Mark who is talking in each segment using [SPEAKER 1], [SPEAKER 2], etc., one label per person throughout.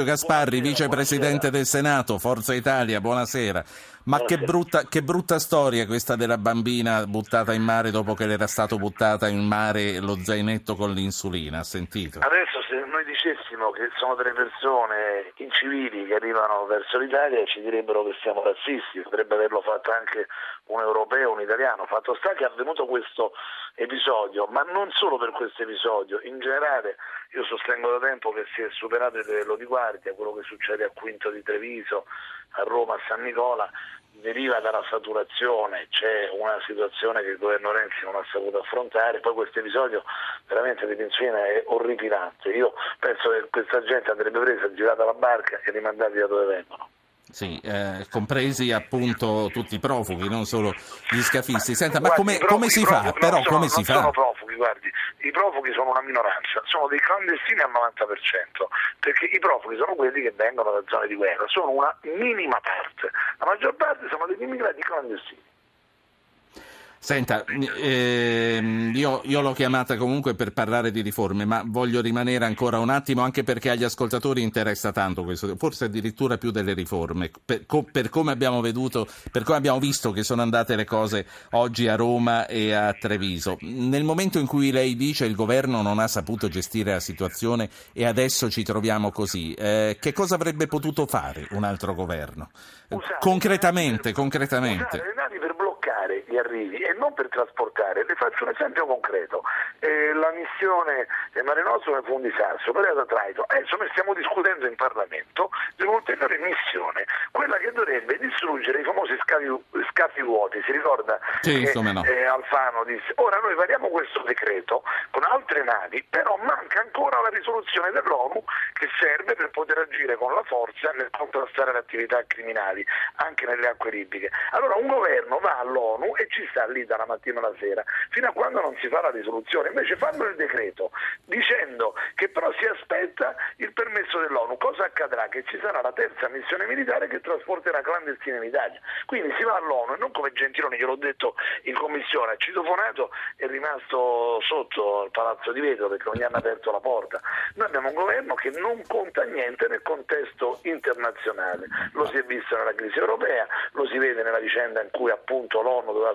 [SPEAKER 1] Gasparri, vicepresidente del Senato, Forza Italia, buonasera. Ma che brutta, che brutta, storia questa della bambina buttata in mare dopo che le era stato buttata in mare lo zainetto con l'insulina, ha sentito?
[SPEAKER 2] Adesso noi dicessimo che sono delle persone incivili che arrivano verso l'Italia ci direbbero che siamo razzisti, potrebbe averlo fatto anche un europeo, un italiano. Fatto sta che è avvenuto questo episodio, ma non solo per questo episodio, in generale io sostengo da tempo che si è superato il livello di guardia, quello che succede a Quinto di Treviso, a Roma, a San Nicola, deriva dalla saturazione, c'è una situazione che il governo Renzi non ha saputo affrontare, poi questo episodio veramente di Pinzuina è orripilante, io penso che questa gente andrebbe presa, girata la barca e rimandati da dove vengono.
[SPEAKER 1] Sì, eh, compresi appunto tutti i profughi, non solo gli scafisti. Senta, ma come, come si fa?
[SPEAKER 2] Profughi,
[SPEAKER 1] Però
[SPEAKER 2] sono,
[SPEAKER 1] come si fa?
[SPEAKER 2] profughi, guardi, i profughi sono una minoranza, sono dei clandestini al 90%, perché i profughi sono quelli che vengono da zone di guerra, sono una minima parte, la maggior parte sono degli immigrati clandestini.
[SPEAKER 1] Senta, ehm, io, io, l'ho chiamata comunque per parlare di riforme, ma voglio rimanere ancora un attimo anche perché agli ascoltatori interessa tanto questo, forse addirittura più delle riforme, per, co, per, come abbiamo veduto, per come abbiamo visto che sono andate le cose oggi a Roma e a Treviso. Nel momento in cui lei dice il governo non ha saputo gestire la situazione e adesso ci troviamo così, eh, che cosa avrebbe potuto fare un altro governo?
[SPEAKER 2] Usare,
[SPEAKER 1] concretamente, concretamente.
[SPEAKER 2] Usare gli arrivi non per trasportare. Le faccio un esempio concreto. Eh, la missione Mare Nostrum fu un disastro, però da Traito. Adesso noi stiamo discutendo in Parlamento di un'ulteriore missione, quella che dovrebbe distruggere i famosi scafi, scafi vuoti. Si ricorda
[SPEAKER 1] sì,
[SPEAKER 2] che
[SPEAKER 1] no.
[SPEAKER 2] eh, Alfano disse ora noi variamo questo decreto con altre navi, però manca ancora la risoluzione dell'ONU che serve per poter agire con la forza nel contrastare le attività criminali anche nelle acque libiche. Allora un governo va all'ONU e ci sta lì dalla mattina alla sera, fino a quando non si fa la risoluzione. Invece fanno il decreto dicendo che però si aspetta il permesso dell'ONU. Cosa accadrà? Che ci sarà la terza missione militare che trasporterà clandestini in Italia. Quindi si va all'ONU e non come Gentiloni, gliel'ho detto in commissione, citofonato è rimasto sotto il palazzo di vetro perché non gli hanno aperto la porta. Noi abbiamo un governo che non conta niente nel contesto internazionale. Lo si è visto nella crisi europea, lo si vede nella vicenda in cui appunto l'ONU doveva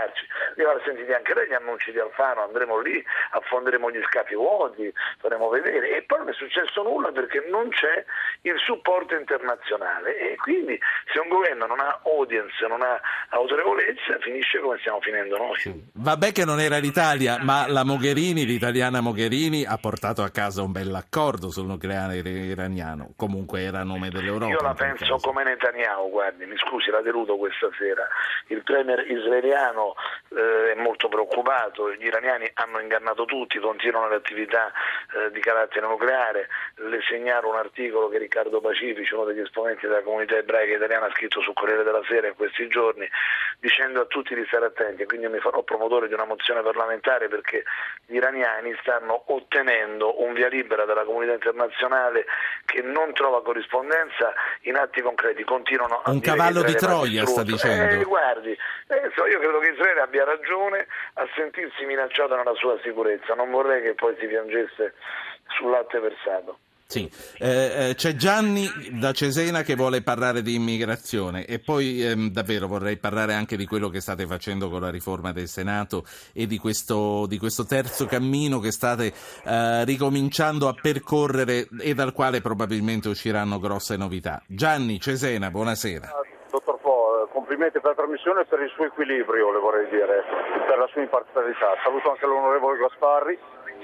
[SPEAKER 2] supportarci. Mi pare sentiti anche lei gli annunci di Alfano, andremo lì, affonderemo gli scafi vuoti, faremo vedere e poi non è successo nulla perché non c'è il supporto internazionale e quindi se un governo non ha audience, non ha autorevolezza, finisce come stiamo finendo noi.
[SPEAKER 1] Vabbè che non era l'Italia, ma la Mogherini, l'italiana Mogherini, ha portato a casa un bell'accordo sul nucleare iraniano, comunque era a nome dell'Europa.
[SPEAKER 2] Io la penso caso. come Netanyahu, guardi, mi scusi, la deludo questa sera. Il premier israeliano eh, è molto preoccupato, gli iraniani hanno ingannato tutti, continuano le attività eh, di carattere nucleare. Le segnalo un articolo che Riccardo Pacifici, uno degli esponenti della comunità ebraica italiana, ha scritto sul Corriere della Sera in questi giorni, dicendo a tutti di stare attenti. Quindi mi farò promotore di una mozione parlamentare perché gli iraniani stanno ottenendo un via libera dalla comunità internazionale che non trova corrispondenza in atti concreti. Continuano a
[SPEAKER 1] un cavallo di Troia, sta dicendo.
[SPEAKER 2] Eh, guardi, adesso io credo che Israele abbia ragione a sentirsi minacciato nella sua sicurezza. Non vorrei che poi si piangesse sul latte versato.
[SPEAKER 1] Sì, eh, eh, c'è Gianni da Cesena che vuole parlare di immigrazione e poi ehm, davvero vorrei parlare anche di quello che state facendo con la riforma del Senato e di questo, di questo terzo cammino che state eh, ricominciando a percorrere e dal quale probabilmente usciranno grosse novità. Gianni Cesena, buonasera.
[SPEAKER 3] Complimenti per la trasmissione e per il suo equilibrio, le vorrei dire, per la sua imparzialità. Saluto anche l'onorevole Gasparri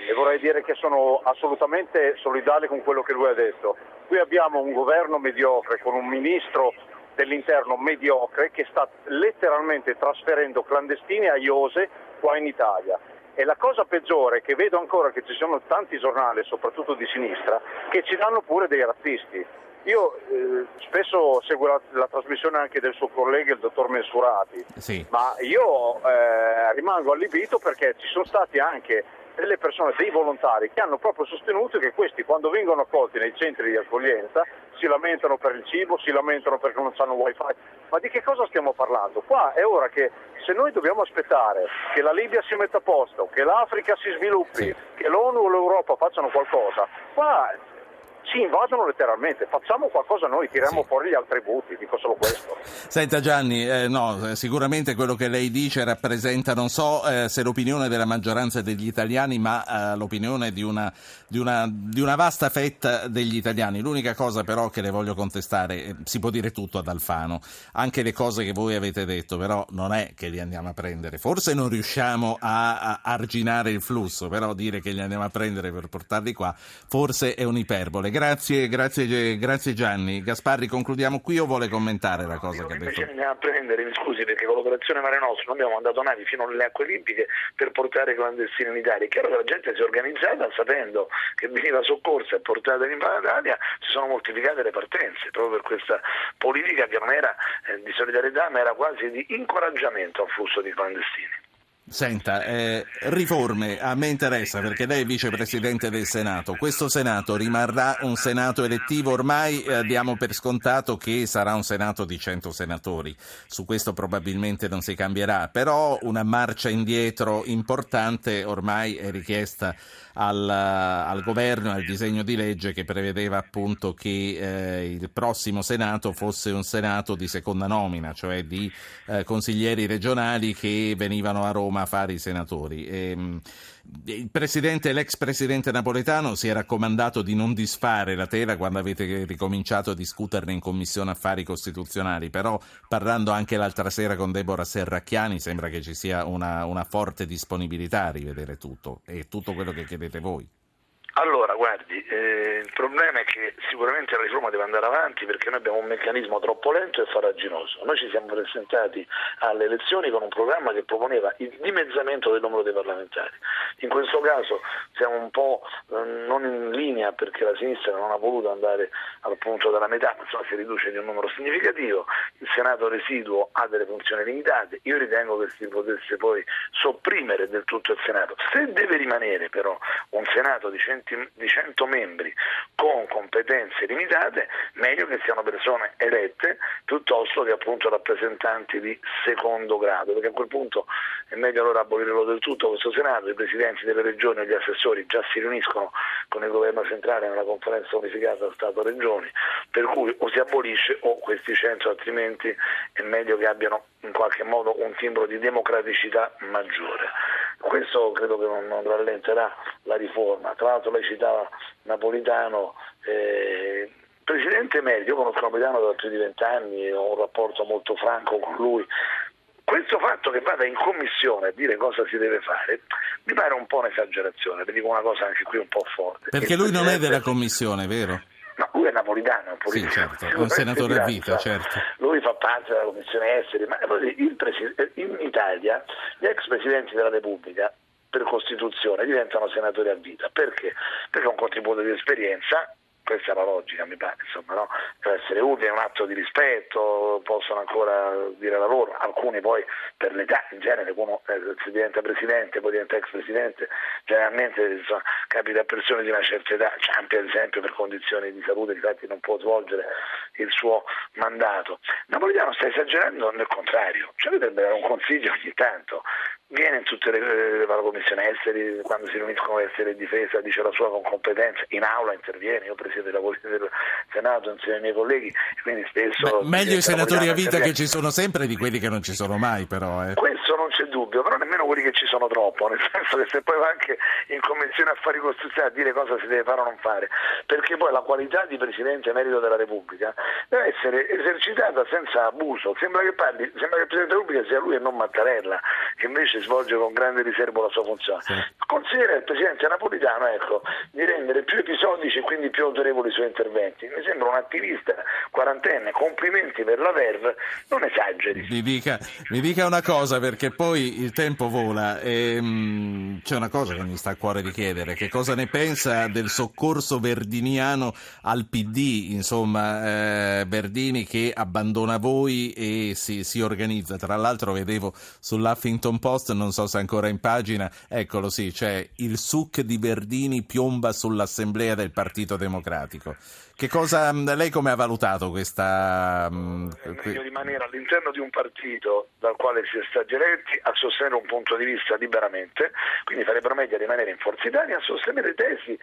[SPEAKER 3] e vorrei dire che sono assolutamente solidale con quello che lui ha detto. Qui abbiamo un governo mediocre con un ministro dell'interno mediocre che sta letteralmente trasferendo clandestini a Iose qua in Italia. E la cosa peggiore è che vedo ancora che ci sono tanti giornali, soprattutto di sinistra, che ci danno pure dei razzisti. Io eh, spesso seguo la, la, trasmissione anche del suo collega, il dottor Mensurati,
[SPEAKER 1] sì.
[SPEAKER 3] ma io eh, rimango allibito perché ci sono stati anche delle persone, dei volontari che hanno proprio sostenuto che questi quando vengono accolti nei centri di accoglienza si lamentano per il cibo, si lamentano perché non hanno wifi. Ma di che cosa stiamo parlando? Qua è ora che se noi dobbiamo aspettare che la Libia si metta a posto, che l'Africa si sviluppi, sì. che l'ONU o l'Europa facciano qualcosa, qua ci invadono letteralmente, facciamo qualcosa noi, tiriamo sì. fuori gli altri butti, dico solo questo.
[SPEAKER 1] Senta Gianni, eh, no, sicuramente quello che lei dice rappresenta, non so eh, se l'opinione della maggioranza degli italiani, ma eh, l'opinione di una, di, una, di una, vasta fetta degli italiani. L'unica cosa però che le voglio contestare, eh, si può dire tutto ad Alfano, anche le cose che voi avete detto, però non è che li andiamo a prendere, forse non riusciamo a, a arginare il flusso, però dire che li andiamo a prendere per portarli qua forse è un'iperbole. Grazie, grazie, grazie Gianni. Gasparri, concludiamo qui o vuole commentare la cosa che ha detto?
[SPEAKER 2] Invece andiamo a prendere, mi scusi, perché con l'operazione Mare Nostrum abbiamo mandato navi fino nelle acque libiche per portare i clandestini in Italia. È chiaro che la gente si è organizzata sapendo che veniva soccorsa e portata in Italia, si sono moltiplicate le partenze, proprio per questa politica che non era eh, di solidarietà ma era quasi di incoraggiamento al flusso di clandestini.
[SPEAKER 1] Senta, eh, riforme a me interessa perché lei è vicepresidente del Senato. Questo Senato rimarrà un Senato elettivo, ormai eh, diamo per scontato che sarà un Senato di 100 senatori, su questo probabilmente non si cambierà, però una marcia indietro importante ormai è richiesta al, al governo, al disegno di legge che prevedeva appunto che eh, il prossimo Senato fosse un Senato di seconda nomina, cioè di eh, consiglieri regionali che venivano a Roma a fare i senatori. E, ehm, il presidente, l'ex presidente napoletano si è raccomandato di non disfare la tela quando avete ricominciato a discuterne in commissione affari costituzionali, però parlando anche l'altra sera con Deborah Serracchiani sembra che ci sia una, una forte disponibilità a rivedere tutto e tutto quello che chiedete voi.
[SPEAKER 2] Allora, eh, il problema è che sicuramente la riforma deve andare avanti perché noi abbiamo un meccanismo troppo lento e faraginoso. Noi ci siamo presentati alle elezioni con un programma che proponeva il dimezzamento del numero dei parlamentari. In questo caso siamo un po' eh, non in linea perché la sinistra non ha voluto andare al punto della metà, ma insomma si riduce di un numero significativo. Il Senato residuo ha delle funzioni limitate. Io ritengo che si potesse poi sopprimere del tutto il Senato. Se deve rimanere però un Senato di 100 di 100 membri con competenze limitate, meglio che siano persone elette piuttosto che appunto rappresentanti di secondo grado, perché a quel punto è meglio allora abolirlo del tutto questo Senato, i presidenti delle regioni e gli assessori già si riuniscono con il governo centrale nella conferenza unificata Stato-Regioni, per cui o si abolisce o questi 100 altrimenti è meglio che abbiano in qualche modo un timbro di democraticità maggiore. Questo credo che non, non rallenterà la riforma. Tra l'altro lei citava Napolitano. Eh, Presidente Medio, io conosco Napolitano da più di vent'anni, ho un rapporto molto franco con lui. Questo fatto che vada in commissione a dire cosa si deve fare mi pare un po' un'esagerazione, vi dico una cosa anche qui un po' forte.
[SPEAKER 1] Perché lui non è della commissione, vero?
[SPEAKER 2] No, lui è napolitano, è un
[SPEAKER 1] politico. Sì, certo, è un senatore a vita, certo.
[SPEAKER 2] Lui fa parte della Commissione Esteri, ma in Italia gli ex presidenti della Repubblica per Costituzione diventano senatori a vita. Perché? Perché ha un contributo di esperienza questa è la logica, mi pare, insomma, no? deve essere utile, un atto di rispetto, possono ancora dire la loro, alcuni poi per l'età in genere, uno eh, diventa presidente, poi diventa ex presidente, generalmente insomma, capita a persone di una certa età, Ciampi ad esempio per condizioni di salute, infatti non può svolgere il suo mandato. Napolitano sta esagerando nel contrario, cioè dovrebbe dare un consiglio ogni tanto, viene in tutte le, le, le commissioni esteri, quando si riuniscono esteri e difesa, dice la sua con competenza, in aula interviene, io presiedo i lavori del Senato insieme ai miei colleghi, quindi spesso...
[SPEAKER 1] Beh, meglio i senatori a vita che ci sono sempre di quelli che non ci sono mai però. Eh.
[SPEAKER 2] Non c'è dubbio, però nemmeno quelli che ci sono troppo, nel senso che se poi va anche in commissione affari costituzionali a dire cosa si deve fare o non fare, perché poi la qualità di Presidente emerito della Repubblica deve essere esercitata senza abuso, sembra che, parli, sembra che il Presidente della Repubblica sia lui e non Mattarella, che invece invece svolge con grande riservo la sua funzione. Sì. Considera il Presidente Napolitano ecco, di rendere più episodici e quindi più autorevoli i suoi interventi. Mi sembra un attivista quarantenne, complimenti per la Verve, non esageri.
[SPEAKER 1] Mi dica, mi dica una cosa perché poi il tempo vola e mh, mm, c'è una cosa che mi sta a cuore di chiedere, che cosa ne pensa del soccorso verdiniano al PD, insomma eh, Verdini che abbandona voi e si, si organizza, tra l'altro vedevo sull'Huffington Post non so se ancora in pagina, eccolo sì, c'è il suc di Verdini piomba sull'assemblea del Partito Democratico. Che cosa, lei come ha valutato questa...
[SPEAKER 2] È meglio rimanere all'interno di un partito dal quale si è stati eletti a sostenere un punto di vista liberamente, quindi farebbero meglio rimanere in Forza Italia a sostenere tesi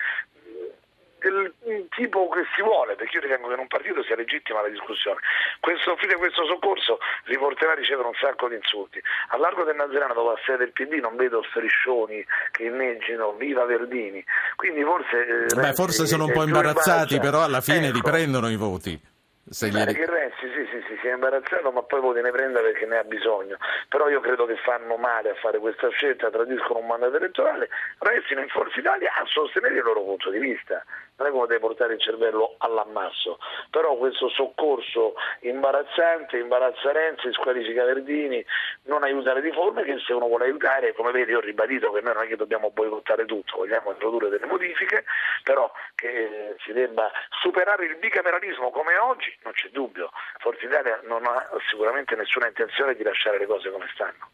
[SPEAKER 2] del tipo che si vuole, perché io ritengo che in un partito sia legittima la discussione. Questo, fine questo soccorso riporterà a ricevere un sacco di insulti. Al largo del Nazareno, dove ha sede del PD, non vedo striscioni che inneggino viva Verdini. Quindi forse...
[SPEAKER 1] Eh, Beh, forse sono un po' imbarazzati, però alla fine ecco. riprendono i voti.
[SPEAKER 2] Se gli... che Renzi sì, sì, sì, si è imbarazzato, ma poi voti ne prenda perché ne ha bisogno. Però io credo che fanno male a fare questa scelta, tradiscono un mandato elettorale, restino in Forza Italia a sostenere il loro punto di vista. Non è come deve portare il cervello all'ammasso, però questo soccorso imbarazzante, imbarazza Renzi, squalifica Verdini, non aiuta le riforme che se uno vuole aiutare, come vedi ho ribadito che noi non è che dobbiamo boicottare tutto, vogliamo introdurre delle modifiche, però che si debba superare il bicameralismo come oggi non c'è dubbio, Forza Italia non ha sicuramente nessuna intenzione di lasciare le cose come stanno.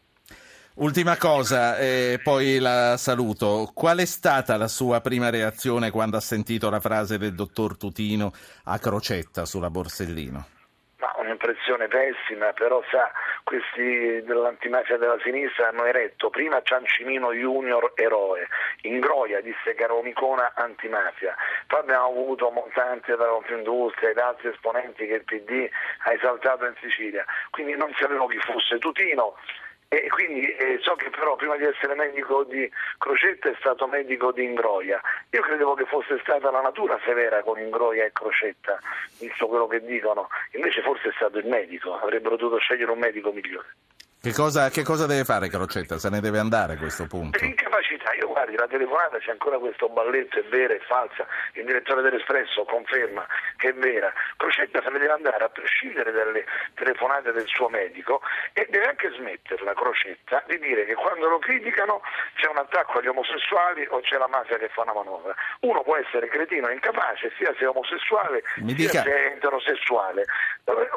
[SPEAKER 1] Ultima cosa, e poi la saluto. Qual è stata la sua prima reazione quando ha sentito la frase del dottor Tutino a Crocetta sulla Borsellino?
[SPEAKER 2] Un'impressione pessima, però sa, questi dell'antimafia della sinistra hanno eretto prima Ciancimino Junior eroe, in Groia disse che era un'icona antimafia, poi abbiamo avuto Montante dalla Confindustria ed altri esponenti che il PD ha esaltato in Sicilia, quindi non sapevamo chi fosse. Tutino e quindi eh, so che però prima di essere medico di Crocetta è stato medico di Ingroia. Io credevo che fosse stata la natura severa con Ingroia e Crocetta, visto quello che dicono, invece forse è stato il medico, avrebbero dovuto scegliere un medico migliore.
[SPEAKER 1] Che cosa, che cosa, deve fare Crocetta? Se ne deve andare a questo punto?
[SPEAKER 2] L'incapacità, io guardi la telefonata c'è ancora questo balletto, è vera, è falsa, il direttore dell'Espresso conferma che è vera. Crocetta se ne deve andare a prescindere dalle telefonate del suo medico e deve anche smetterla Crocetta di dire che quando lo criticano c'è un attacco agli omosessuali o c'è la mafia che fa una manovra. Uno può essere cretino e incapace sia se è omosessuale Mi sia dica... se è eterosessuale.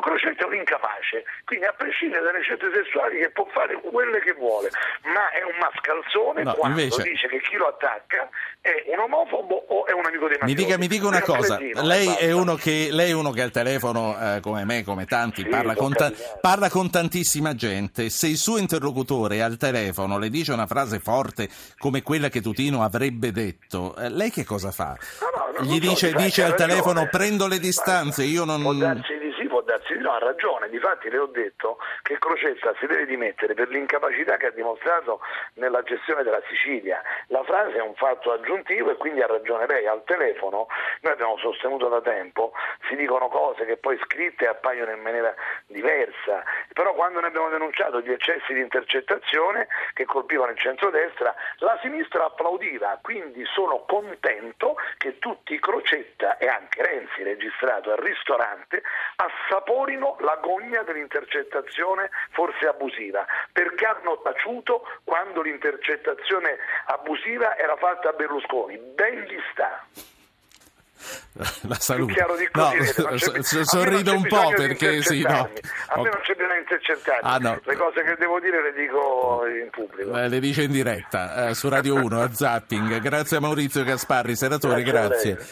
[SPEAKER 2] Crocetta è un incapace, quindi a prescindere dalle scelte sessuali che può fare quelle che vuole, ma è un mascalzone no, quando invece... dice che chi lo attacca è un omofobo o è un amico dei
[SPEAKER 1] mafiosi. Mi dica, mi dica una cosa, lei è, che, lei è, uno che, al telefono, eh, come me, come tanti, sì, parla, con ta- parla, con tantissima gente. Se il suo interlocutore al telefono le dice una frase forte come quella che Tutino avrebbe detto, eh, lei che cosa fa? No, no, Gli dice, so, dice al telefono prendo le distanze, io non...
[SPEAKER 2] no, ha ragione. Difatti le ho detto che Crocetta si deve dimettere per l'incapacità che ha dimostrato nella gestione della Sicilia. La frase è un fatto aggiuntivo e quindi ha ragione lei. Al telefono noi abbiamo sostenuto da tempo, si dicono cose che poi scritte appaiono in maniera diversa, però quando ne abbiamo denunciato gli eccessi di intercettazione che colpivano il centrodestra, la sinistra applaudiva, quindi sono contento che tutti Crocetta e anche Renzi registrato al ristorante assaporino la gogna dell'intercettazione forse abusiva, perché hanno taciuto quando l'intercettazione abusiva era fatta a Berlusconi. Ben gli sta.
[SPEAKER 1] La saluto. No, sorrido un po' perché sì, no.
[SPEAKER 2] A me non c'è bisogno di intercettarmi. Ah, no. Le cose che devo dire le dico in pubblico.
[SPEAKER 1] Eh, le dice in diretta eh, su Radio 1 a Zapping. Grazie a Maurizio Gasparri, senatore, grazie. grazie.